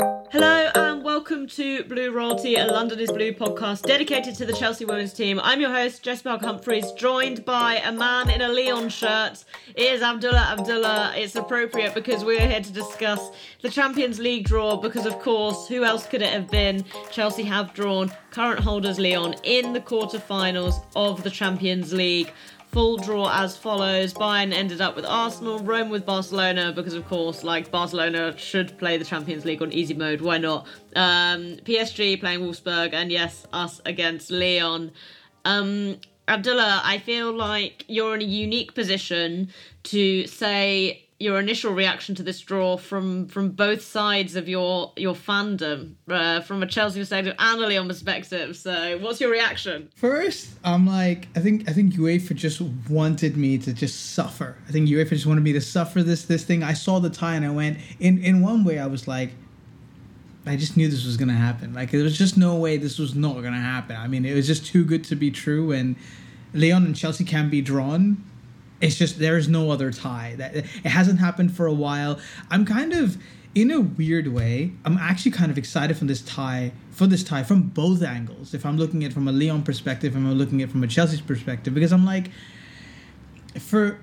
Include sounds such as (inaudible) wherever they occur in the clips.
Hello and welcome to Blue Royalty, a London is Blue podcast dedicated to the Chelsea women's team. I'm your host, Jess Mark Humphreys, joined by a man in a Lyon shirt. It is Abdullah Abdullah. It's appropriate because we're here to discuss the Champions League draw because, of course, who else could it have been? Chelsea have drawn current holders Lyon in the quarter-finals of the Champions League full draw as follows. Bayern ended up with Arsenal, Rome with Barcelona, because of course, like Barcelona should play the Champions League on easy mode. Why not? Um, PSG playing Wolfsburg, and yes, us against Lyon. Um, Abdullah, I feel like you're in a unique position to say your initial reaction to this draw from from both sides of your your fandom, uh, from a Chelsea perspective and a Lyon perspective. So, what's your reaction? First, I'm like, I think I think UEFA just wanted me to just suffer. I think UEFA just wanted me to suffer this this thing. I saw the tie and I went in in one way. I was like, I just knew this was gonna happen. Like there was just no way this was not gonna happen. I mean, it was just too good to be true. And Lyon and Chelsea can be drawn it's just there's no other tie that it hasn't happened for a while. I'm kind of in a weird way. I'm actually kind of excited from this tie for this tie from both angles. If I'm looking at it from a Lyon perspective, and I'm looking at it from a Chelsea's perspective, because I'm like, for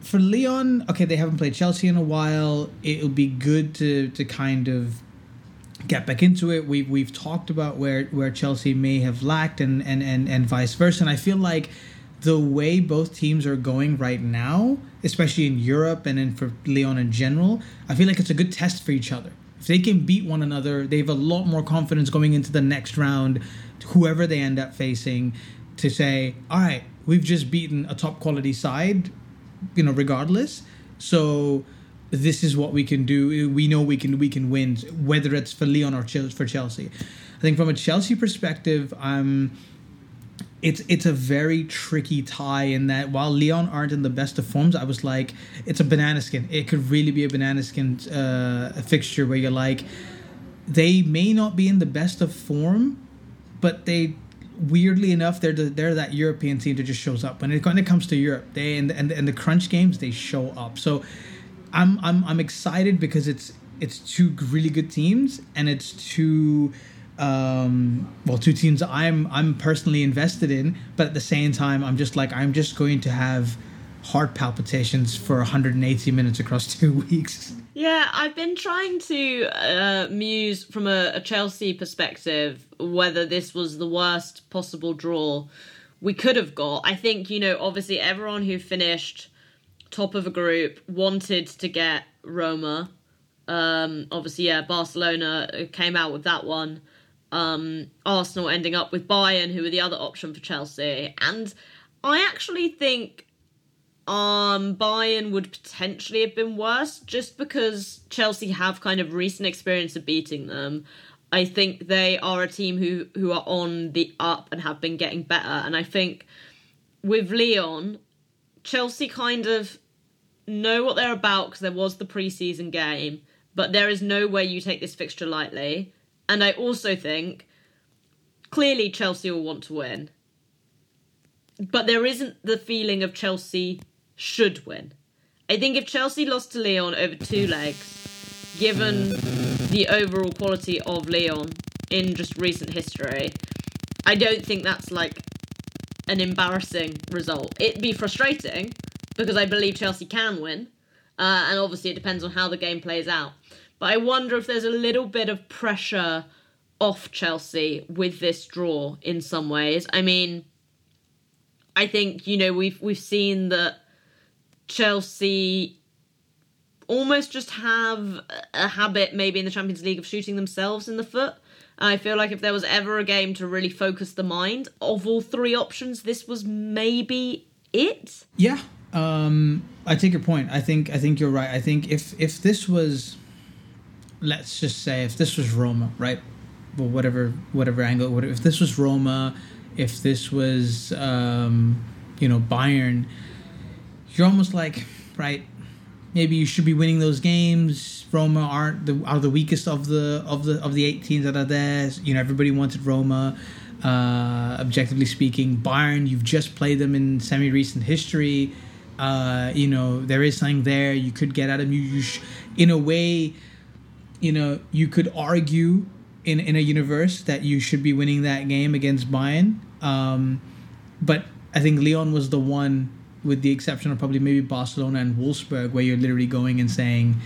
for Lyon, okay, they haven't played Chelsea in a while. It'll be good to to kind of get back into it. We've we've talked about where where Chelsea may have lacked and and and and vice versa. And I feel like the way both teams are going right now, especially in Europe and then for Lyon in general, I feel like it's a good test for each other. If they can beat one another, they have a lot more confidence going into the next round, whoever they end up facing, to say, all right, we've just beaten a top quality side, you know, regardless. So this is what we can do. We know we can we can win, whether it's for Lyon or for Chelsea. I think from a Chelsea perspective, I'm. Um, it's it's a very tricky tie in that while Lyon aren't in the best of forms, I was like, it's a banana skin. It could really be a banana skin uh, a fixture where you're like, they may not be in the best of form, but they weirdly enough they're the, they're that European team that just shows up when it when it comes to Europe. They and and, and the crunch games they show up. So I'm I'm I'm excited because it's it's two really good teams and it's two um, well, two teams I'm I'm personally invested in, but at the same time, I'm just like I'm just going to have heart palpitations for 180 minutes across (laughs) two weeks. Yeah, I've been trying to uh, muse from a, a Chelsea perspective whether this was the worst possible draw we could have got. I think you know, obviously, everyone who finished top of a group wanted to get Roma. Um, obviously, yeah, Barcelona came out with that one um, Arsenal ending up with Bayern, who were the other option for Chelsea. And I actually think um, Bayern would potentially have been worse just because Chelsea have kind of recent experience of beating them. I think they are a team who, who are on the up and have been getting better. And I think with Lyon, Chelsea kind of know what they're about because there was the preseason game, but there is no way you take this fixture lightly. And I also think clearly Chelsea will want to win. But there isn't the feeling of Chelsea should win. I think if Chelsea lost to Lyon over two legs, given the overall quality of Lyon in just recent history, I don't think that's like an embarrassing result. It'd be frustrating because I believe Chelsea can win, uh, and obviously it depends on how the game plays out. But I wonder if there's a little bit of pressure off Chelsea with this draw in some ways. I mean, I think you know we've we've seen that Chelsea almost just have a habit maybe in the Champions League of shooting themselves in the foot. I feel like if there was ever a game to really focus the mind of all three options, this was maybe it. Yeah, um, I take your point. I think I think you're right. I think if if this was let's just say if this was Roma, right? Well, whatever whatever angle, whatever, if this was Roma, if this was um, you know Bayern, you're almost like right. Maybe you should be winning those games. Roma aren't the are the weakest of the of the of the eight teams that are there. You know everybody wanted Roma. Uh, objectively speaking, Bayern, you've just played them in semi recent history. Uh, you know there is something there you could get out of you. you sh- in a way you know, you could argue in in a universe that you should be winning that game against Bayern. Um, but I think Lyon was the one, with the exception of probably maybe Barcelona and Wolfsburg, where you're literally going and saying,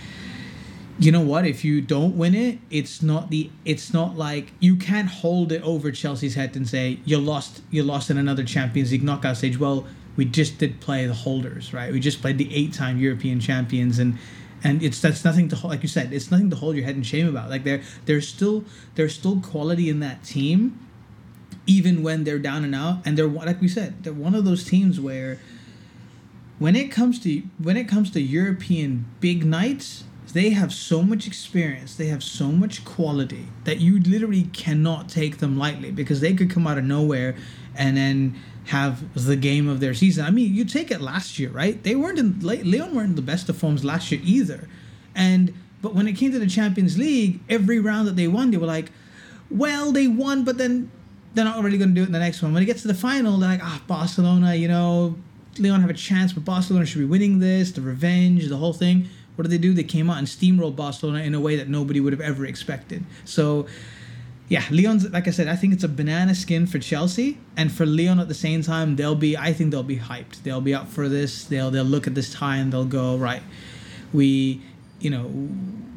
you know what? If you don't win it, it's not the it's not like you can't hold it over Chelsea's head and say you lost you lost in another Champions League knockout stage. Well, we just did play the holders, right? We just played the eight-time European champions, and and it's that's nothing to like you said, it's nothing to hold your head in shame about. Like there there's still there's still quality in that team, even when they're down and out, and they're like we said, they're one of those teams where when it comes to when it comes to European big nights they have so much experience, they have so much quality that you literally cannot take them lightly because they could come out of nowhere and then have the game of their season. I mean, you take it last year, right? They weren't in Lyon weren't in the best of forms last year either. And but when it came to the Champions League, every round that they won, they were like, well, they won, but then they're not really going to do it in the next one. When it gets to the final, they're like, ah, Barcelona, you know, Lyon have a chance, but Barcelona should be winning this, the revenge, the whole thing what did they do? They came out and steamrolled Barcelona in a way that nobody would have ever expected. So, yeah, Lyon's like I said, I think it's a banana skin for Chelsea, and for Lyon at the same time, they'll be. I think they'll be hyped. They'll be up for this. They'll they'll look at this tie and they'll go right. We, you know,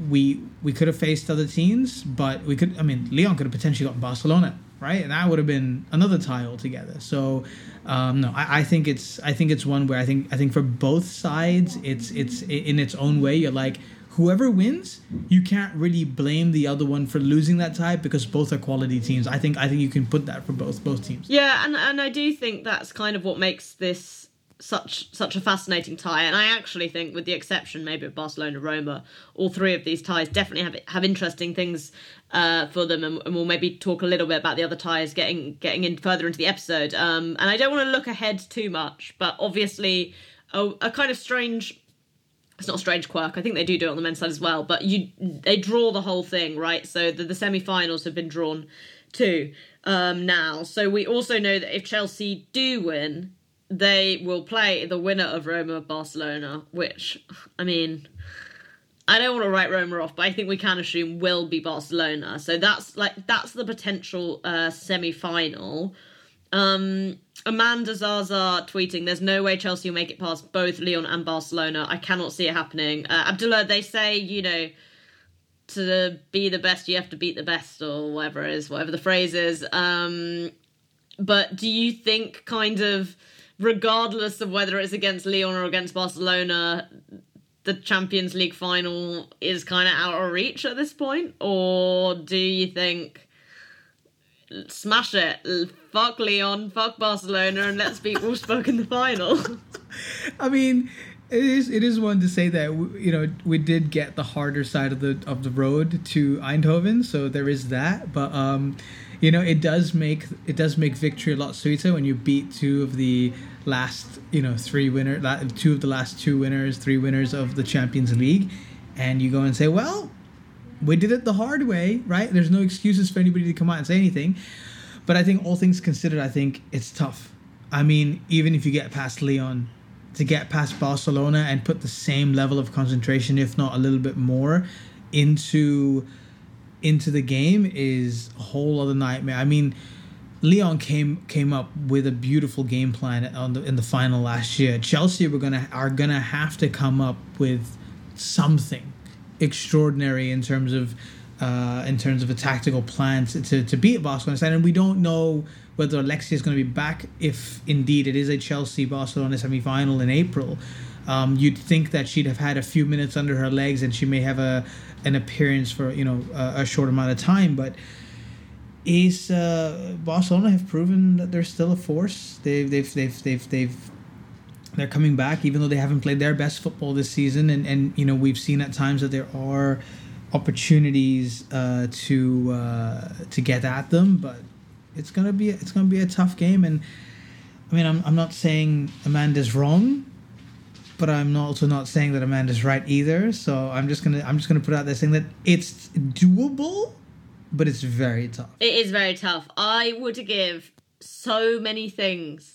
we we could have faced other teams, but we could. I mean, Lyon could have potentially gotten Barcelona, right? And that would have been another tie altogether. So um, no, I, I, think it's I think it's one where I think I think for both sides it's it's in its own way. You're like whoever wins, you can't really blame the other one for losing that tie because both are quality teams. I think I think you can put that for both both teams. Yeah, and and I do think that's kind of what makes this such such a fascinating tie. And I actually think, with the exception maybe of Barcelona Roma, all three of these ties definitely have have interesting things uh, for them, and, and, we'll maybe talk a little bit about the other ties getting getting in further into the episode. Um, and I don't want to look ahead too much, but obviously a, a kind of strange. It's not a strange quirk. I think they do do it on the men's side as well, but you they draw the whole thing, right? So the, the semi-finals have been drawn too um, now. So we also know that if Chelsea do win, they will play the winner of Roma Barcelona, which, I mean, I don't want to write Roma off, but I think we can assume will be Barcelona. So that's like that's the potential uh, semi final. Um, Amanda Zaza tweeting, "There's no way Chelsea will make it past both Lyon and Barcelona. I cannot see it happening." Uh, Abdullah, they say you know to be the best you have to beat the best or whatever it is, whatever the phrase is. Um, but do you think kind of regardless of whether it's against Lyon or against Barcelona, the Champions League final is kind of out of reach at this point? Or do you think smash it, fuck Lyon, fuck Barcelona, and let's beat Wolfsburg in the final? (laughs) I mean, it is it is one to say that you know we did get the harder side of the of the road to Eindhoven, so there is that. But um, you know, it does make it does make victory a lot sweeter when you beat two of the last you know three winner two of the last two winners, three winners of the Champions League, and you go and say, well, we did it the hard way, right? There's no excuses for anybody to come out and say anything. But I think all things considered, I think it's tough. I mean, even if you get past Lyon, to get past Barcelona and put the same level of concentration, if not a little bit more, into into the game is a whole other nightmare. I mean, Lyon came came up with a beautiful game plan on the, in the final last year. Chelsea were gonna are gonna have to come up with something extraordinary in terms of uh, in terms of a tactical plan to, to, to beat Barcelona. And we don't know whether Alexia is going to be back if indeed it is a Chelsea Barcelona semi final in April. Um, you'd think that she'd have had a few minutes under her legs and she may have a an appearance for you know a, a short amount of time, but is uh, Barcelona have proven that they're still a force. They've they've they've they've they've they're coming back, even though they haven't played their best football this season, and and you know we've seen at times that there are opportunities uh, to uh, to get at them, but it's gonna be it's gonna be a tough game, and I mean I'm I'm not saying Amanda's wrong but I'm also not saying that Amanda's right either. So I'm just gonna I'm just gonna put out there saying that it's doable, but it's very tough. It is very tough. I would give so many things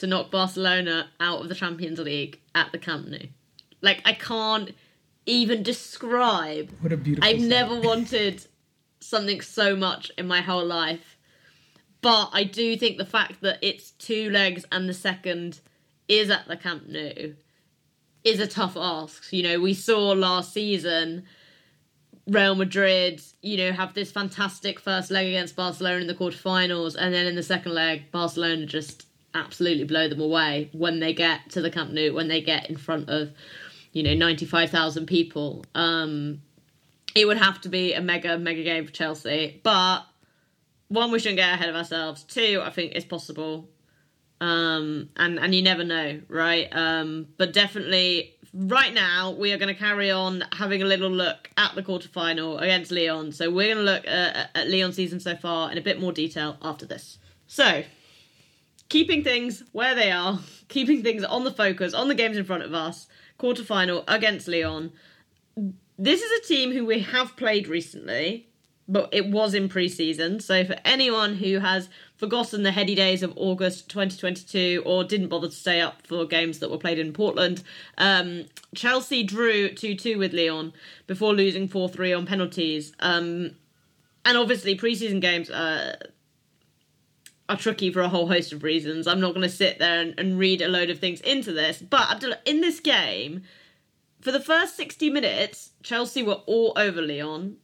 to knock Barcelona out of the Champions League at the Camp Nou. Like I can't even describe. What a beautiful. I've sight. never wanted something so much in my whole life. But I do think the fact that it's two legs and the second is at the Camp Nou is a tough ask. You know, we saw last season Real Madrid, you know, have this fantastic first leg against Barcelona in the quarterfinals, and then in the second leg, Barcelona just absolutely blow them away when they get to the Camp Nou, when they get in front of, you know, 95,000 people. Um, it would have to be a mega, mega game for Chelsea. But one, we shouldn't get ahead of ourselves. Two, I think it's possible. Um, and, and you never know, right? Um, but definitely, right now, we are going to carry on having a little look at the quarterfinal against Lyon. So we're going to look at, at Lyon season so far in a bit more detail after this. So, keeping things where they are, keeping things on the focus, on the games in front of us, quarterfinal against Lyon. This is a team who we have played recently, but it was in pre-season. So for anyone who has forgotten the heady days of August 2022 or didn't bother to stay up for games that were played in Portland, um, Chelsea drew 2-2 with Lyon before losing 4-3 on penalties. Um, and obviously preseason games uh, are tricky for a whole host of reasons. I'm not going to sit there and, and read a load of things into this, but Abdullah, in this game, for the first 60 minutes, Chelsea were all over Lyon.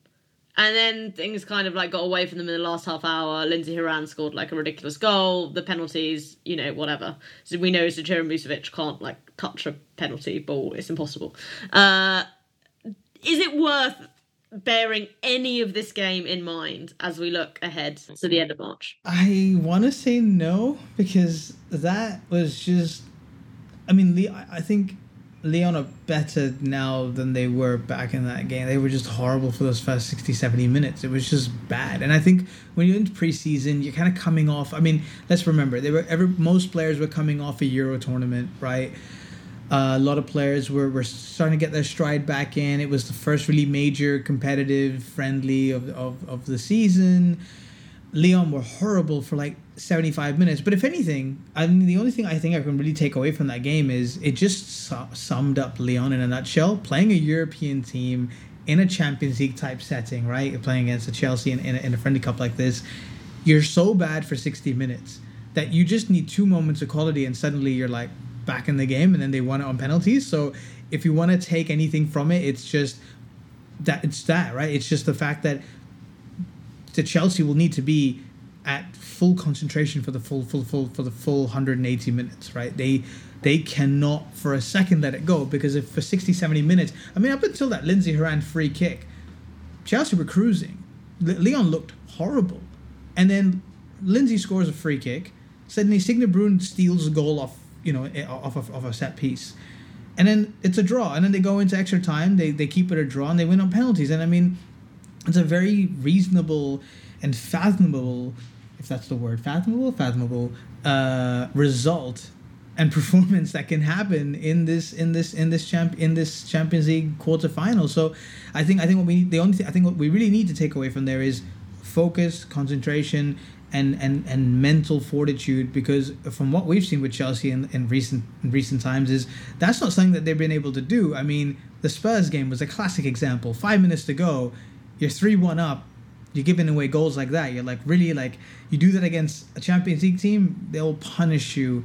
And then things kind of like got away from them in the last half hour. Lindsey Horan scored like a ridiculous goal. The penalties, you know, whatever. So we know Zecira Musovic can't like touch a penalty ball. It's impossible. Uh, is it worth bearing any of this game in mind as we look ahead to the end of March? I want to say no because that was just. I mean, I think Lyon are better now than they were back in that game. They were just horrible for those first 60, 70 minutes. It was just bad. And I think when you're into preseason, you're kind of coming off. I mean, let's remember, they were every most players were coming off a Euro tournament, right? A lot of players were, were starting to get their stride back in. It was the first really major competitive friendly of, of, of the season. Lyon were horrible for like 75 minutes. But if anything, I mean, the only thing I think I can really take away from that game is it just su- summed up Lyon in a nutshell. Playing a European team in a Champions League type setting, right? Playing against a Chelsea in, in, a, in a friendly cup like this, you're so bad for 60 minutes that you just need two moments of quality and suddenly you're like back in the game and then they won it on penalties. So if you want to take anything from it, it's just that it's that, right? It's just the fact that the Chelsea will need to be at full concentration for the full full full for the full 180 minutes right they they cannot for a second let it go because if for 60 70 minutes i mean up until that lindsey horan free kick chelsea were cruising lyon looked horrible and then lindsey scores a free kick suddenly signe bruun steals a goal off you know off of, a set piece and then it's a draw and then they go into extra time they, they keep it a draw and they win on penalties and i mean it's a very reasonable and fathomable if that's the word, fathomable, fathomable uh, result and (laughs) performance that can happen in this in this in this champ in this Champions League quarterfinal. So, I think I think what we the only thing, I think what we really need to take away from there is focus, concentration, and and and mental fortitude. Because from what we've seen with Chelsea in, in recent in recent times, is that's not something that they've been able to do. I mean, the Spurs game was a classic example. Five minutes to go, you're three one up you're giving away goals like that. You're like really like you do that against a Champions League team, they'll punish you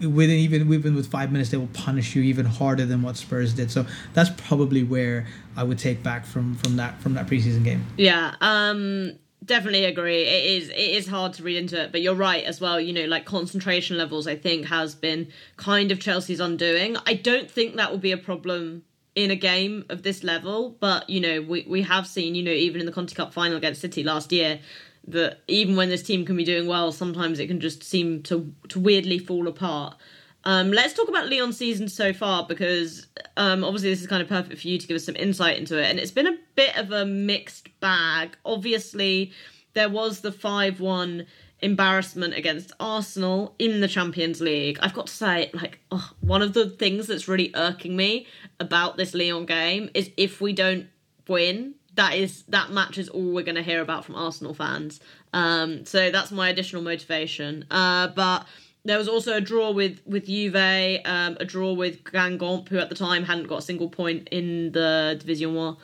within even even with five minutes they will punish you even harder than what Spurs did. So that's probably where I would take back from from that from that preseason game. Yeah, um, definitely agree. It is it is hard to read into it, but you're right as well. You know, like concentration levels, I think has been kind of Chelsea's undoing. I don't think that will be a problem in a game of this level. But you know, we we have seen, you know, even in the Conti Cup final against City last year, that even when this team can be doing well, sometimes it can just seem to to weirdly fall apart. Um, let's talk about Lyon's season so far because um, obviously this is kind of perfect for you to give us some insight into it, and it's been a bit of a mixed bag. Obviously, there was the five one embarrassment against Arsenal in the Champions League. I've got to say, like, oh, one of the things that's really irking me about this Lyon game is if we don't win, that is that match is all we're going to hear about from Arsenal fans. Um, so that's my additional motivation. Uh, but there was also a draw with with Juve, um, a draw with Guingamp, who at the time hadn't got a single point in the Division One.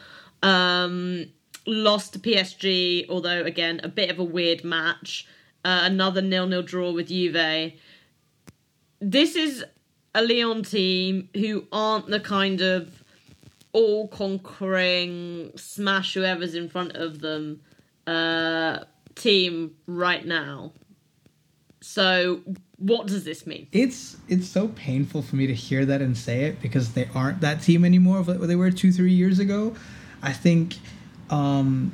Um, lost to PSG, although again a bit of a weird match. Uh, another nil-nil draw with Juve. This is a Lyon team who aren't the kind of all-conquering smash whoever's in front of them uh, team right now. So, what does this mean? It's it's so painful for me to hear that and say it because they aren't that team anymore of what they were two three years ago. I think um,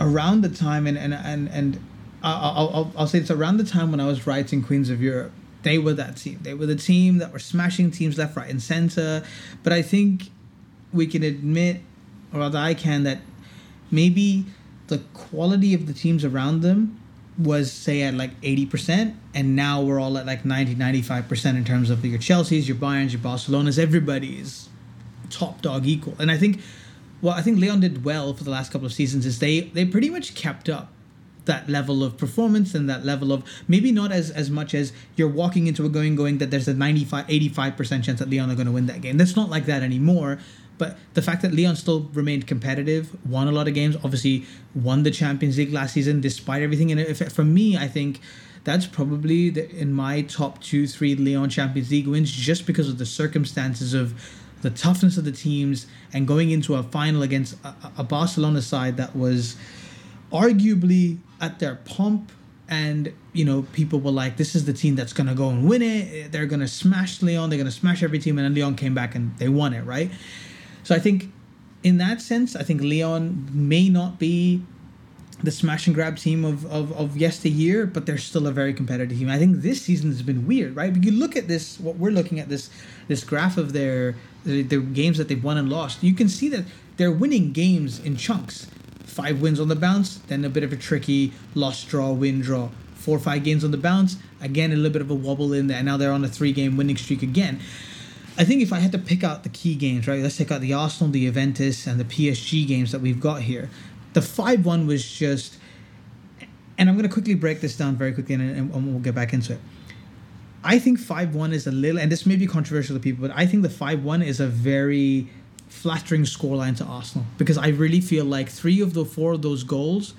around the time and and and and I'll, I'll I'll say it's around the time when I was writing Queens of Europe. They were that team. They were the team that were smashing teams left, right, and center. But I think we can admit, or rather, I can, that maybe the quality of the teams around them was say at like 80% and now we're all at like 90 95% in terms of your chelsea's your bayerns your barcelonas. Everybody's top dog equal. And i think well i think lyon did well for the last couple of seasons is they they pretty much kept up that level of performance and that level of maybe not as as much as you're walking into a going going that there's a 95 85% chance that Lyon are going to win that game. That's not like that anymore but the fact that Lyon still remained competitive, won a lot of games, obviously won the Champions League last season despite everything. And if, for me, I think that's probably the, in my top two, three Lyon Champions League wins just because of the circumstances of the toughness of the teams and going into a final against a, a Barcelona side that was arguably at their pomp. And you know people were like this is the team that's going to go and win it. They're going to smash Lyon they're going to smash every team. And then Lyon came back and they won it right so I think in that sense, I think Lyon may not be the smash and grab team of, of, of yesteryear, but they're still a very competitive team. I think this season has been weird, right? But you look at this, what we're looking at this this graph of their the, the games that they've won and lost. You can see that they're winning games in chunks. Five wins on the bounce, then a bit of a tricky loss, draw, win, draw. Four or five games on the bounce, again a little bit of a wobble in there. And now they're on a three game winning streak again. I think if I had to pick out the key games, right? Let's take out the Arsenal, the Juventus, and the PSG games that we've got here. The five one was just, and I'm going to quickly break this down very quickly, and, and we'll get back into it. I think five one is a little, and this may be controversial to people, but I think the five one is a very flattering scoreline to Arsenal because I really feel like three of the four of those goals,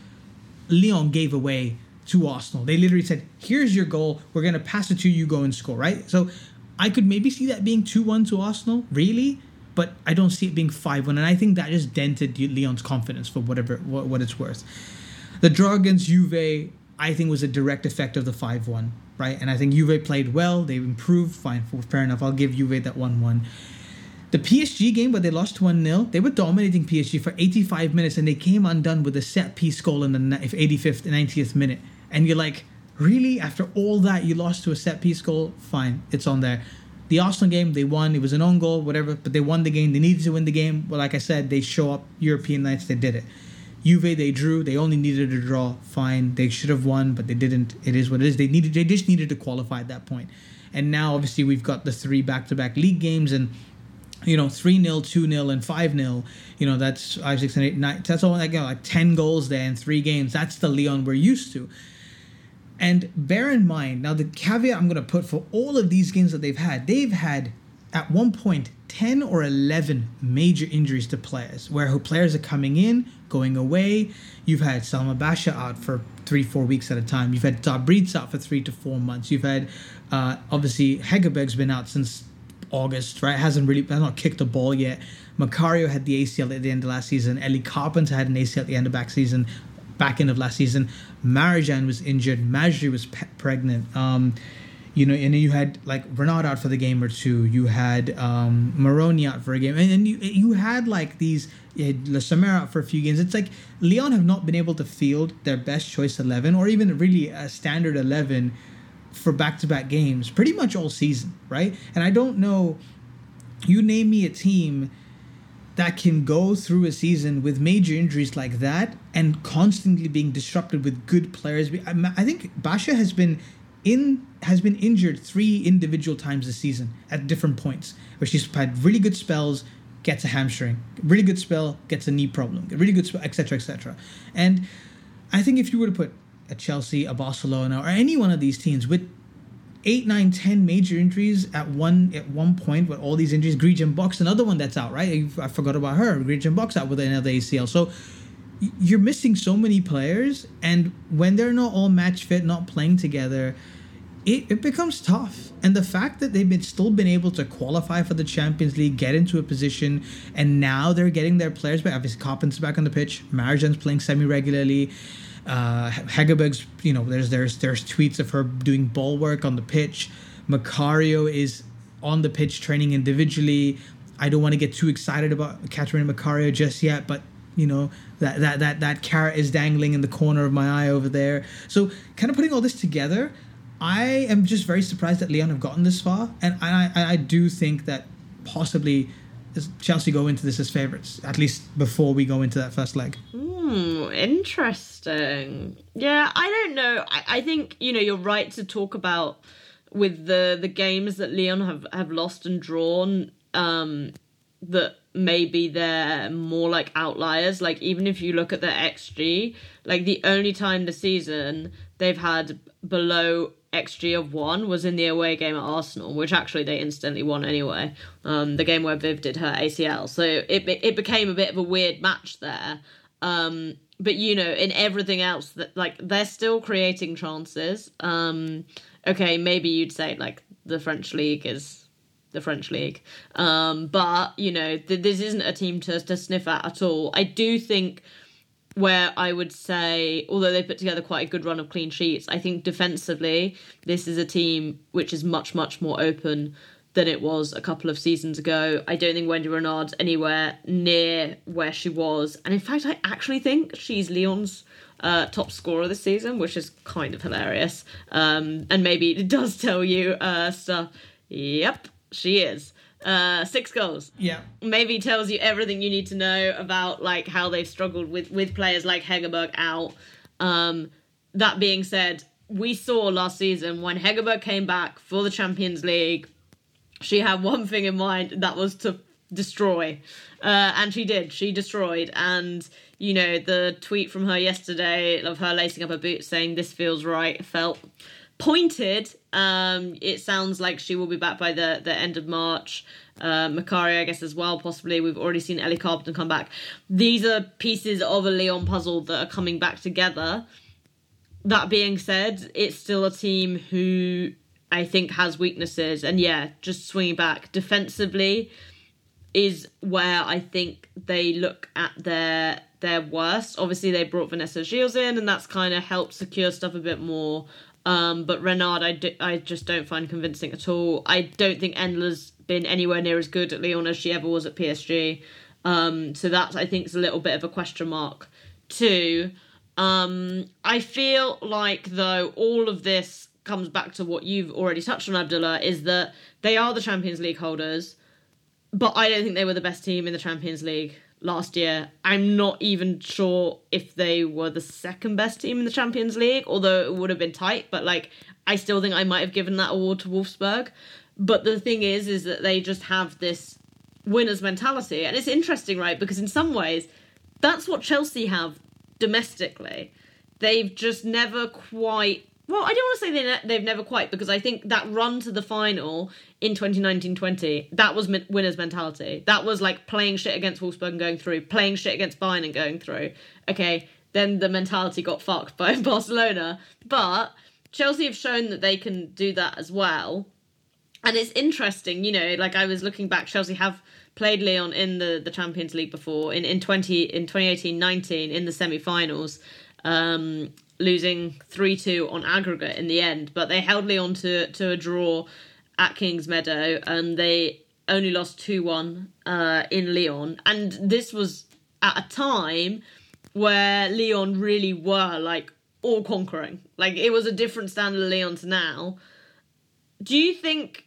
Lyon gave away to Arsenal. They literally said, "Here's your goal. We're going to pass it to you. Go and score." Right. So I could maybe see that being 2 1 to Arsenal, really, but I don't see it being 5 1. And I think that just dented Lyon's confidence for whatever what, what it's worth. The draw against Juve, I think, was a direct effect of the 5 1, right? And I think Juve played well. They improved. Fine, fair enough. I'll give Juve that 1 1. The PSG game where they lost 1 0, they were dominating PSG for 85 minutes and they came undone with a set piece goal in the 85th, 90th minute. And you're like, Really, after all that, you lost to a set piece goal? Fine, it's on there. The Arsenal game, they won. It was an own goal, whatever, but they won the game. They needed to win the game. Well, like I said, they show up European nights, they did it. Juve, they drew. They only needed a draw. Fine, they should have won, but they didn't. It is what it is. They needed. They just needed to qualify at that point. And now, obviously, we've got the three back-to-back league games, and you know, 3 0, 2 0, and 5 0. You know, that's 5, 6, and 8, 9. That's all like, you know, like 10 goals there in three games. That's the Lyon we're used to. And bear in mind, now the caveat I'm going to put for all of these games that they've had, they've had at one point 10 or 11 major injuries to players, where players are coming in, going away. You've had Selma Bacha out for three, four weeks at a time. You've had Däbritz out for three to four months. You've had, uh, obviously, Hegerberg's been out since August, right? Hasn't really, has not kicked the ball yet. Macario had the ACL at the end of last season. Ellie Carpenter had an ACL at the end of back season back end of last season. Marozsán was injured. Majri was pe- pregnant. Um, you know, and you had like Renard out for the game or two. You had um, Morroni out for a game, and then you you had like these you had out for a few games. It's like Lyon have not been able to field their best choice eleven, or even really a standard eleven for back to back games, pretty much all season, right? And I don't know. You name me a team that can go through a season with major injuries like that and constantly being disrupted with good players. Um, I think Bacha has been in has been injured three individual times this season at different points, where she's had really good spells, gets a hamstring, really good spell, gets a knee problem, really good spell, etc., etc. And I think if you were to put a Chelsea, a Barcelona, or any one of these teams with eight, nine, ten major injuries at one at one point with all these injuries. Griedge Mbock, another one that's out, right? I forgot about her. Griedge Mbock out with another ACL. So you're missing so many players, and when they're not all match fit, not playing together, it, it becomes tough. And the fact that they've been still been able to qualify for the Champions League, get into a position, and now they're getting their players back. Obviously, Carpenter's back on the pitch. Marozsán's playing semi regularly. Uh, you know, there's there's there's tweets of her doing ball work on the pitch. Macario is on the pitch training individually. I don't want to get too excited about Catarina Macario just yet, but you know that that that that carrot is dangling in the corner of my eye over there. So kind of putting all this together, I am just very surprised that Lyon have gotten this far, and I I, I do think that possibly Chelsea go into this as favourites at least before we go into that first leg. Hmm, interesting. Yeah, I don't know. I, I think you know you're right to talk about with the the games that Lyon have have lost and drawn. Um, that maybe they're more like outliers. Like even if you look at their XG, like the only time this season they've had below XG of one was in the away game at Arsenal, which actually they instantly won anyway. Um, the game where Viv did her ACL, so it it became a bit of a weird match there. Um, but you know, in everything else, that like they're still creating chances. Um, okay, maybe you'd say like the French league is the French league. Um, but you know, th- this isn't a team to to sniff at at all. I do think where I would say, although they put together quite a good run of clean sheets, I think defensively this is a team which is much much more open than it was a couple of seasons ago. I don't think Wendy Renard's anywhere near where she was, and in fact, I actually think she's Lyon's uh, top scorer this season, which is kind of hilarious. Um, and maybe it does tell you uh, stuff. Yep, she is. Uh, six goals. Yeah. Maybe tells you everything you need to know about like how they've struggled with with players like Hegerberg out. Um, that being said, we saw last season when Hegerberg came back for the Champions League, she had one thing in mind that was to destroy, uh, and she did. She destroyed, and you know the tweet from her yesterday of her lacing up her boots saying this feels right felt pointed. Um, it sounds like she will be back by the, the end of March. Uh, Macario, I guess, as well, possibly. We've already seen Ellie Carpenter come back. These are pieces of a Lyon puzzle that are coming back together. That being said, it's still a team who I think has weaknesses. And yeah, just swinging back defensively is where I think they look at their their worst. Obviously, they brought Vanessa Gilles in, and that's kind of helped secure stuff a bit more. Um, but Renard, I, do, I just don't find convincing at all. I don't think Endler's been anywhere near as good at Lyon as she ever was at PSG. Um, so that I think is a little bit of a question mark too. Um, I feel like though all of this comes back to what you've already touched on, Abdullah, is that they are the Champions League holders, but I don't think they were the best team in the Champions League last year. I'm not even sure if they were the second best team in the Champions League, although it would have been tight. But like, I still think I might have given that award to Wolfsburg. But the thing is, is that they just have this winner's mentality, and it's interesting, right? Because in some ways, that's what Chelsea have domestically. They've just never quite well, I don't want to say they ne- they've never quite because I think that run to the final in 2019-20 that was winner's mentality. That was like playing shit against Wolfsburg and going through, playing shit against Bayern and going through. Okay, then the mentality got fucked (laughs) by Barcelona, but Chelsea have shown that they can do that as well. And it's interesting, you know, like I was looking back, Chelsea have played Lyon in the, the Champions League before in in 20 in 2018-19 in the semi-finals. Um, losing 3 2 on aggregate in the end, but they held Lyon to, to a draw at Kings Meadow and they only lost 2 1 uh, in Lyon. And this was at a time where Lyon really were like all conquering. Like it was a different standard of Lyon to now. Do you think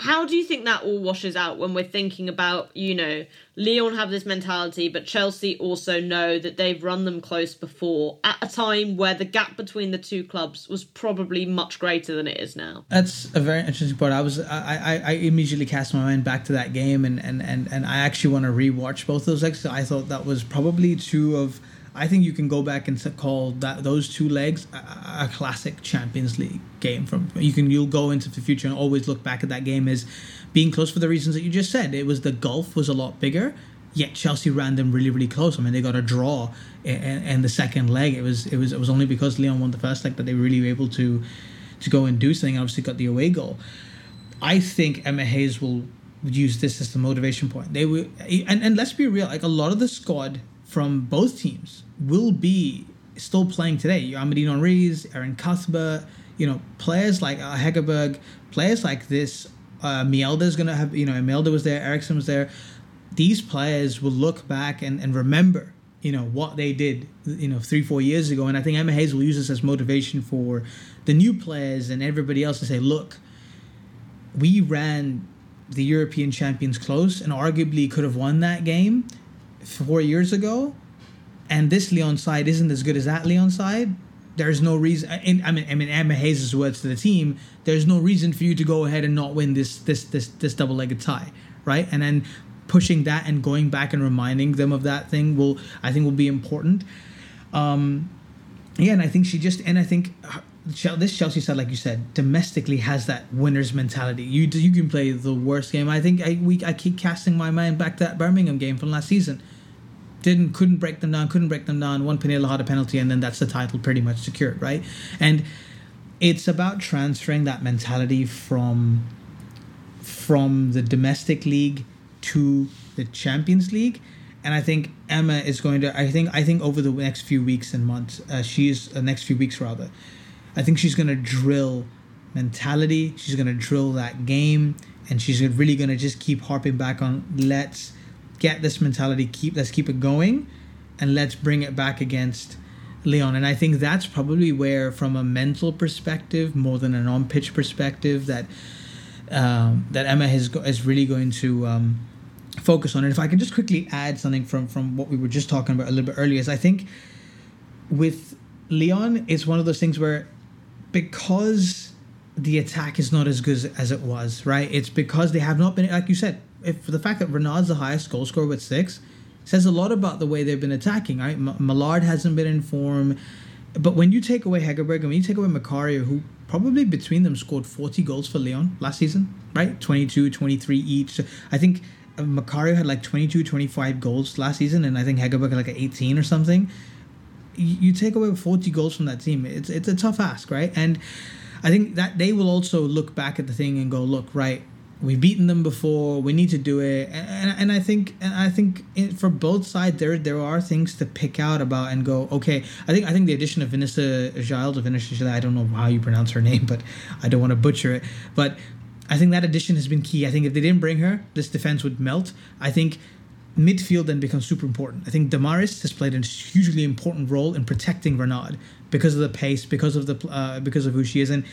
how do you think that all washes out when we're thinking about, you know, Lyon have this mentality, but Chelsea also know that they've run them close before at a time where the gap between the two clubs was probably much greater than it is now. That's a very interesting point. I was I, I, I immediately cast my mind back to that game and, and, and, and I actually want to rewatch both those legs. I thought that was probably two of I think you can go back and call that those two legs a, a, classic Champions League game. From you can you'll go into the future and always look back at that game as being close for the reasons that you just said. It was the gulf was a lot bigger, yet Chelsea ran them really really close. I mean they got a draw in, the second leg. It was it was it was only because Lyon won the first leg that they really were able to to go and do something. Obviously got the away goal. I think Emma Hayes will use this as the motivation point. They will, and, and let's be real, like a lot of the squad from both teams will be still playing today. Amandine Henry's, Erin Cuthbert, you know, players like uh, Hegerberg, players like this. Uh, Mjelde going to have, you know, Mjelde was there, Eriksson was there. These players will look back and, and remember, you know, what they did, you know, three, four years ago. And I think Emma Hayes will use this as motivation for the new players and everybody else to say, look, we ran the European champions close and arguably could have won that game four years ago, and this Lyon side isn't as good as that Lyon side, there's no reason. I mean, I mean, Emma Hayes' words to the team. There's no reason for you to go ahead and not win this this this this double-legged tie, right? And then pushing that and going back and reminding them of that thing will, I think, will be important. Um, yeah, and I think she just and I think this Chelsea side, like you said, domestically has that winner's mentality. You you can play the worst game. I think I we I keep casting my mind back to that Birmingham game from last season didn't couldn't break them down, couldn't break them down. One Pernille had a penalty, and then that's the title pretty much secured, right? And it's about transferring that mentality from from the domestic league to the Champions League. And I think Emma is going to. I think. I think over the next few weeks and months, uh, she's uh, next few weeks rather. I think she's going to drill mentality. She's going to drill that game, and she's really going to just keep harping back on let's get this mentality. Keep let's keep it going, and let's bring it back against Lyon. And I think that's probably where, from a mental perspective, more than an on-pitch perspective, that um, that Emma is is really going to um, focus on. And if I can just quickly add something from from what we were just talking about a little bit earlier, is I think with Lyon, it's one of those things where because the attack is not as good as it was, right? It's because they have not been, like you said, if the fact that Renard's the highest goal scorer with six says a lot about the way they've been attacking. Right, M- Malard hasn't been in form, but when you take away Hegerberg and when you take away Macario, who probably between them scored 40 goals for Lyon last season, right? 22, 23 each. So I think uh, Macario had like 22, 25 goals last season, and I think Hegerberg had like 18 or something. You, take away 40 goals from that team, it's it's a tough ask, right? And I think that they will also look back at the thing and go, look, right, we've beaten them before we need to do it. And, and i think and i think for both sides there there are things to pick out about and go okay i think i think the addition of Vanessa Gilles of Vanessa i don't know how you pronounce her name but i don't want to butcher it but i think that addition has been key. I think if they didn't bring her this defense would melt. I think midfield then becomes super important i think damaris has played a hugely important role in protecting renard because of the pace because of the uh, because of who she is and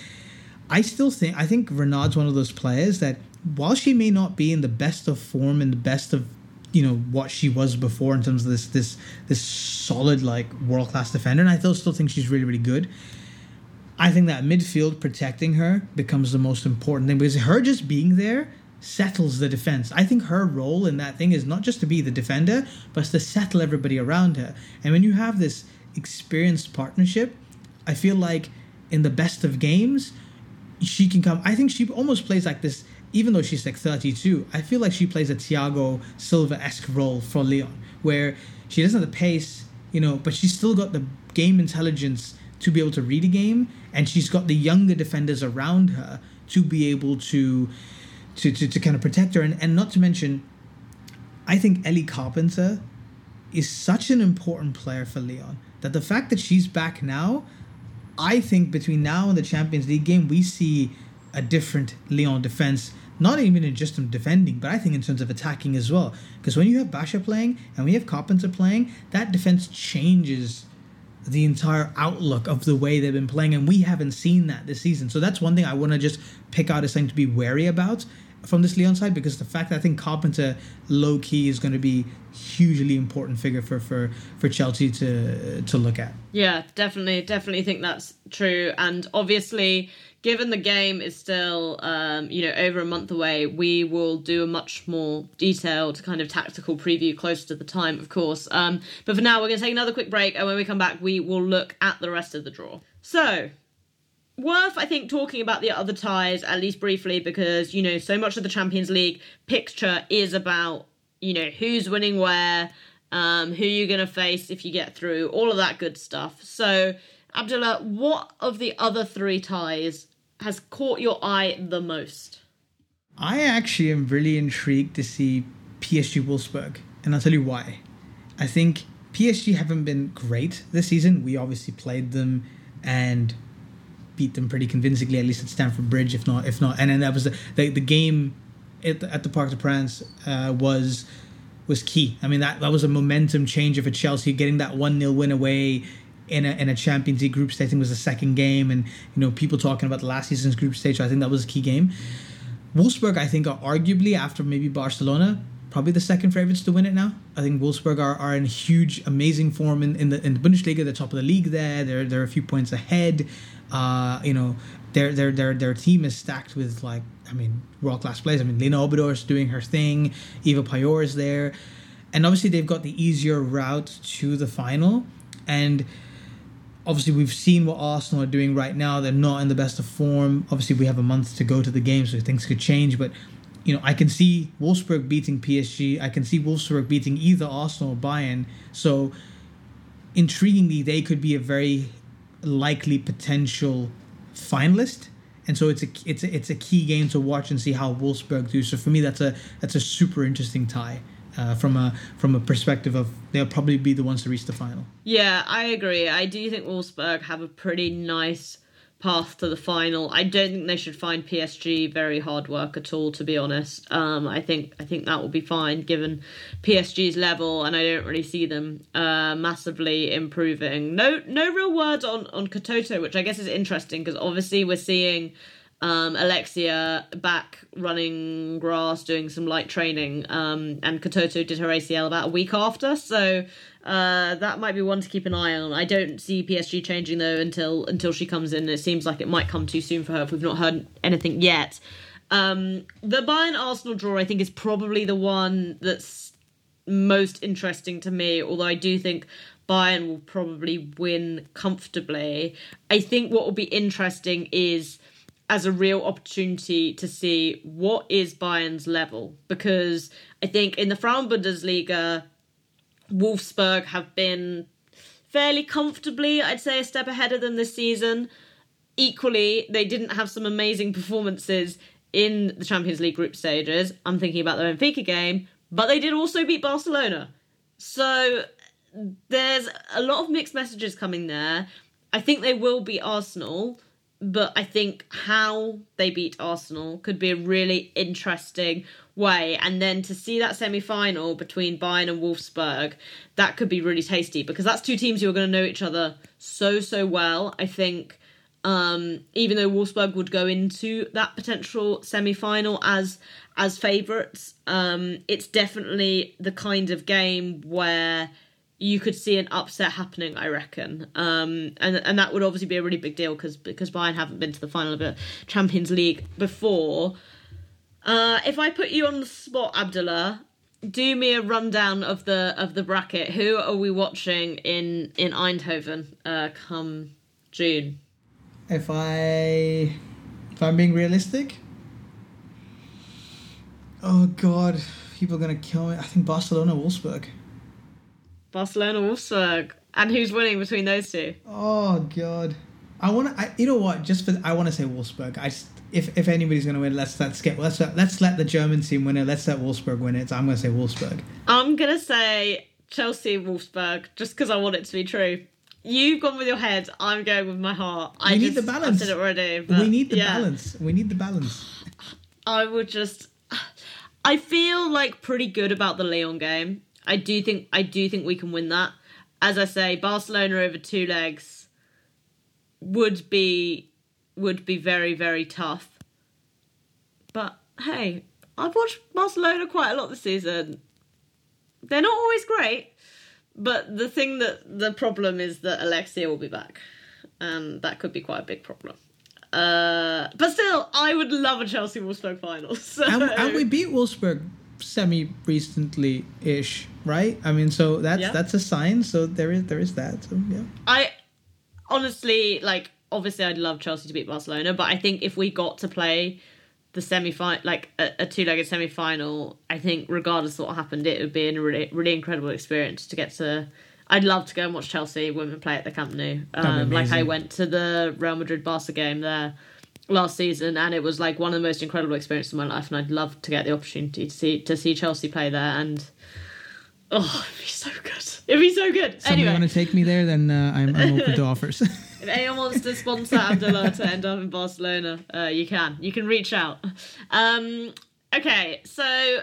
I still think I think Renard's one of those players that while she may not be in the best of form and the best of you know what she was before in terms of this this this solid like world class defender, and I still still think she's really really good. I think that midfield protecting her becomes the most important thing because her just being there settles the defense. I think her role in that thing is not just to be the defender, but to settle everybody around her. And when you have this experienced partnership, I feel like in the best of games, she can come. I think she almost plays like this even though she's like 32, I feel like she plays a Thiago Silva esque role for Lyon, where she doesn't have the pace, you know, but she's still got the game intelligence to be able to read a game, and she's got the younger defenders around her to be able to to, to, to kind of protect her. And, and not to mention, I think Ellie Carpenter is such an important player for Lyon that the fact that she's back now, I think between now and the Champions League game, we see a different Lyon defense not even in just in defending, but I think in terms of attacking as well. Because when you have Bacha playing and we have Carpenter playing, that defense changes the entire outlook of the way they've been playing, and we haven't seen that this season. So that's one thing I want to just pick out as something to be wary about. From this Lyon side because the fact that I think Carpenter low key is going to be hugely important figure for for for Chelsea to to look at. Yeah, definitely, definitely think that's true. And obviously, given the game is still um, you know over a month away, we will do a much more detailed kind of tactical preview closer to the time, of course. Um, but for now, we're going to take another quick break, and when we come back, we will look at the rest of the draw. So, worth I think talking about the other ties at least briefly because you know so much of the Champions League picture is about you know who's winning where, um, who you're going to face if you get through, all of that good stuff. So, Abdullah, what of the other three ties has caught your eye the most? I actually am really intrigued to see PSG Wolfsburg, and I'll tell you why. I think PSG haven't been great this season. We obviously played them and beat them pretty convincingly, at least at Stamford Bridge, if not, if not. And then that was the the, the game at the, at the Parc des Princes uh, was was key. I mean that that was a momentum changer for Chelsea, getting that one 0 win away in a in a Champions League group stage. I think was the second game, and you know people talking about the last season's group stage. So I think that was a key game. Wolfsburg, I think, are arguably after maybe Barcelona, probably the second favorites to win it now. I think Wolfsburg are, are in huge, amazing form in, in the in the Bundesliga, the top of the league there. They're they're a few points ahead. Uh, you know, their their their their team is stacked with like I mean world class players. I mean Lena Oberdorf is doing her thing, Ewa Pajor is there, and obviously they've got the easier route to the final. And obviously we've seen what Arsenal are doing right now. They're not in the best of form. Obviously we have a month to go to the game, so things could change. But you know I can see Wolfsburg beating PSG. I can see Wolfsburg beating either Arsenal or Bayern. So intriguingly, they could be a very likely potential finalist. And so it's a it's a, it's a key game to watch and see how Wolfsburg do. So for me, that's a that's a super interesting tie uh, from a from a perspective of they'll probably be the ones to reach the final. Yeah, I agree. I do think Wolfsburg have a pretty nice path to the final. I don't think they should find PSG very hard work at all. To be honest, um, I think I think that will be fine given PSG's level, and I don't really see them uh, massively improving. No, no real word on on Katoto, which I guess is interesting because obviously we're seeing. Um, Alexia back running grass, doing some light training, um, and Katoto did her ACL about a week after. So uh, that might be one to keep an eye on. I don't see PSG changing though until until she comes in. It seems like it might come too soon for her if we've not heard anything yet. Um, the Bayern Arsenal draw, I think, is probably the one that's most interesting to me. Although I do think Bayern will probably win comfortably. I think what will be interesting is as a real opportunity to see what is Bayern's level because I think in the Frauen Bundesliga Wolfsburg have been fairly comfortably, I'd say, a step ahead of them this season. Equally, they didn't have some amazing performances in the Champions League group stages. I'm thinking about the Benfica game, but they did also beat Barcelona. So there's a lot of mixed messages coming there. I think they will beat Arsenal, but I think how they beat Arsenal could be a really interesting way. And then to see that semi final between Bayern and Wolfsburg, that could be really tasty because that's two teams who are going to know each other so, so well. I think. Um, even though Wolfsburg would go into that potential semi-final as as favourites, um, it's definitely the kind of game where you could see an upset happening. I reckon, um, and and that would obviously be a really big deal because because Bayern haven't been to the final of a Champions League before. Uh, if I put you on the spot, Abdullah, do me a rundown of the of the bracket. Who are we watching in in Eindhoven uh, come June? If I if I'm being realistic, oh god, people are gonna kill me. I think Barcelona, Wolfsburg. Barcelona, Wolfsburg, and who's winning between those two? Oh god, I want to. You know what? Just for I want to say Wolfsburg. I just if if anybody's going to win, let's let's get let's let's let the German team win it. Let's let Wolfsburg win it. So I'm going to say Wolfsburg. I'm going to say Chelsea Wolfsburg just because I want it to be true. You've gone with your head. I'm going with my heart. We I need just, the balance. I said it already. we need the yeah. balance. We need the balance. (sighs) I would just. (sighs) I feel like pretty good about the Lyon game. I do think I do think we can win that. As I say, Barcelona over two legs would be would be very very tough. But hey, I've watched Barcelona quite a lot this season. They're not always great, but the thing that the problem is that Alexia will be back, and that could be quite a big problem. Uh, but still, I would love a Chelsea Wolfsburg final. (laughs) So. And, and we beat Wolfsburg semi recently ish, right? I mean, so that's Yeah. that's a sign. So there is there is that. So yeah. I honestly like. Obviously, I'd love Chelsea to beat Barcelona, but I think if we got to play the semi final, like a, a two-legged semi-final, I think regardless of what happened, it would be a really, really incredible experience to get to. I'd love to go and watch Chelsea women play at the Camp Nou. Um, like I went to the Real Madrid Barca game there last season, and it was like one of the most incredible experiences of my life. And I'd love to get the opportunity to see to see Chelsea play there. And oh, it'd be so good. It'd be so good. Somebody anyway, want to take me there? Then uh, I'm I'm open to (laughs) offers. if anyone wants to sponsor Abdullah to end up in Barcelona, uh, you can. You can reach out. Um, okay, so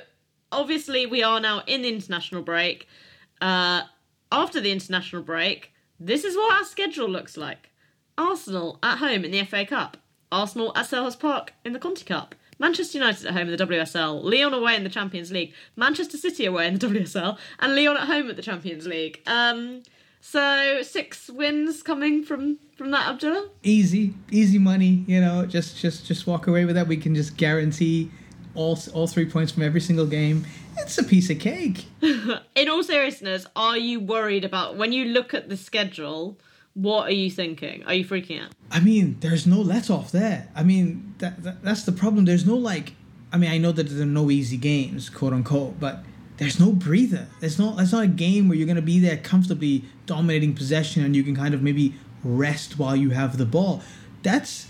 obviously we are now in the international break. Uh, after the international break, this is what our schedule looks like. Arsenal at home in the FA Cup. Arsenal at Selhurst Park in the Conti Cup. Manchester United at home in the WSL. Lyon away in the Champions League. Manchester City away in the (laughs) WSL. And Lyon at home at the Champions League. Um, so six wins coming from from that Abdullah. easy, easy money. You know, just just just walk away with that. We can just guarantee all all three points from every single game. It's a piece of cake. (laughs) In all seriousness, are you worried about when you look at the schedule? What are you thinking? Are you freaking out? I mean, there's no let off there. I mean, that, that that's the problem. There's no like. I mean, I know that there are no easy games, quote unquote, but there's no breather. There's not. That's not a game where you're gonna be there comfortably dominating possession and you can kind of maybe rest while you have the ball. That's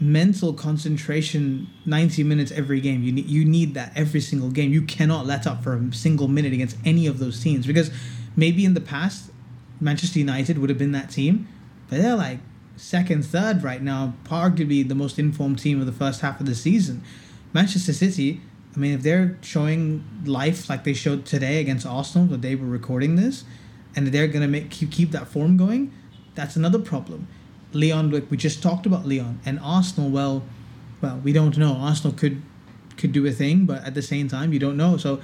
mental concentration 90 minutes every game you need you need that every single game you cannot let up for a single minute against any of those teams because maybe in the past Manchester United would have been that team but they're like second third right now arguably the most informed team of the first half of the season Manchester City I mean if they're showing life like they showed today against Arsenal the day we're recording this and they're going to make keep, keep that form going that's another problem Lyon, like we just talked about Lyon and Arsenal. Well, well, we don't know. Arsenal could could do a thing, but at the same time, you don't know. So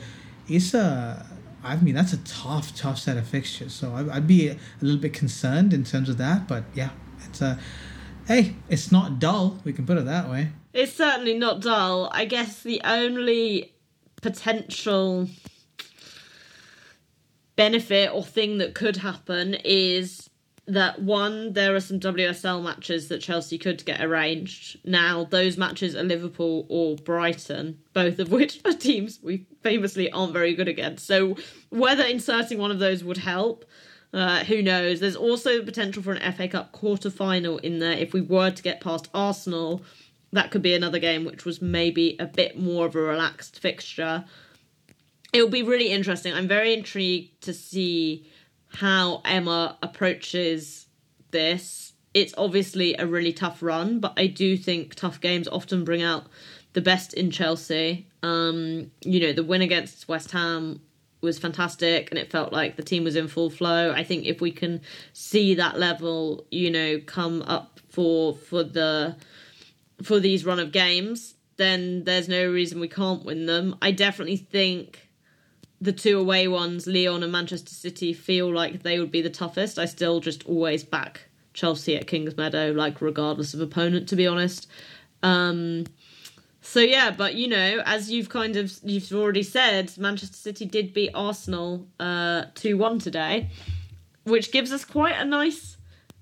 it's a. I mean, that's a tough, tough set of fixtures. So I, I'd be a, little bit concerned in terms of that. But yeah, it's a. Hey, it's not dull. We can put it that way. It's certainly not dull. I guess the only potential benefit or thing that could happen is that one, there are some WSL matches that Chelsea could get arranged. Now, those matches are Liverpool or Brighton, both of which are teams we famously aren't very good against. So, whether inserting one of those would help, uh, who knows? There's also the potential for an FA Cup quarter final in there if we were to get past Arsenal. That could be another game which was maybe a bit more of a relaxed fixture. It will be really interesting. I'm very intrigued to see how Emma approaches this. It's obviously a really tough run, but I do think tough games often bring out the best in Chelsea. Um, you know, the win against West Ham was fantastic and it felt like the team was in full flow. I think if we can see that level, you know, come up for for the for these run of games, then there's no reason we can't win them. I definitely think the two away ones, Lyon and Manchester City, feel like they would be the toughest. I still just always back Chelsea at Kingsmeadow, like regardless of opponent, to be honest. Um, so yeah, but you know, as you've kind of you've already said, Manchester City did beat Arsenal uh two one today, which gives us quite a nice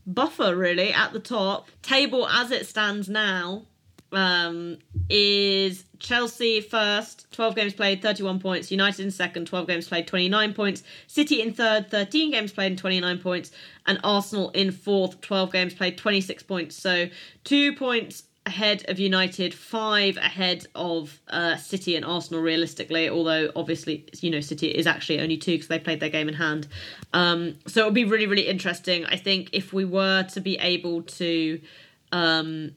buffer really at the top. Table as it stands now um, is Chelsea first, 12 games played, 31 points. United in second, 12 games played, 29 points. City in third, 13 games played, and 29 points. And Arsenal in fourth, 12 games played, 26 points. So two points ahead of United, five ahead of uh, City and Arsenal realistically, although obviously, you know, City is actually only two because they played their game in hand. Um, so it'll be really, really interesting. I think if we were to be able to um,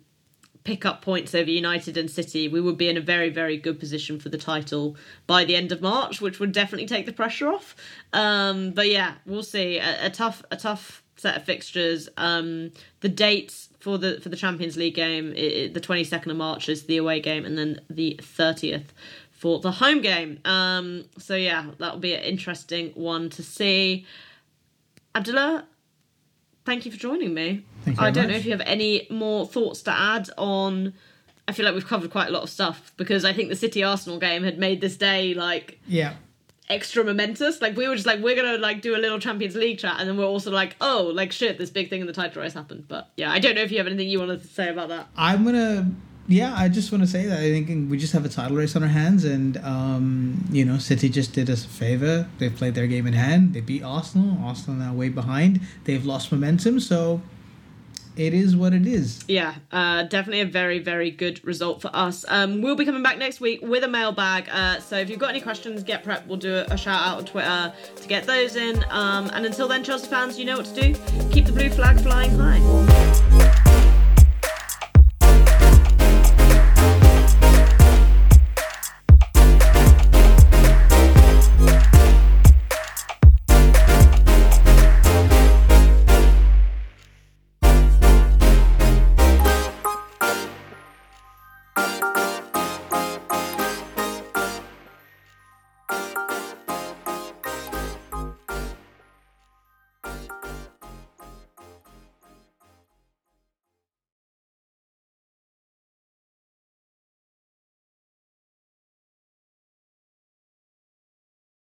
pick up points over United and City, we would be in a very, very good position for the title by the end of March, which would definitely take the pressure off. Um, but yeah, we'll see. A, a tough, a tough set of fixtures. Um, the dates for the for the Champions League game, i i- the twenty second of March is the away game, and then the thirtieth for the home game. Um, so yeah, that'll be an interesting one to see. Abdullah, thank you for joining me. Thank you I don't know if you have any more thoughts to add on. I feel like we've covered quite a lot of stuff because I think the City Arsenal game had made this day like Yeah. extra momentous. Like we were just like we're gonna like do a little Champions League chat, and then we're also like, oh, like shit, this big thing in the title race happened. But yeah, I don't know if you have anything you wanted to say about that. I'm gonna. Yeah, I just want to say that I think we just have a title race on our hands, and um, you know, City just did us a favor. They've played their game in hand. They beat Arsenal. Arsenal now way behind. They've lost momentum, so it is what it is. Yeah, uh, definitely a very, very good result for us. Um, we'll be coming back next week with a mailbag. Uh, so if you've got any questions, get prepped. We'll do a, a shout out on Twitter to get those in. Um, and until then, Chelsea fans, you know what to do. Keep the blue flag flying high.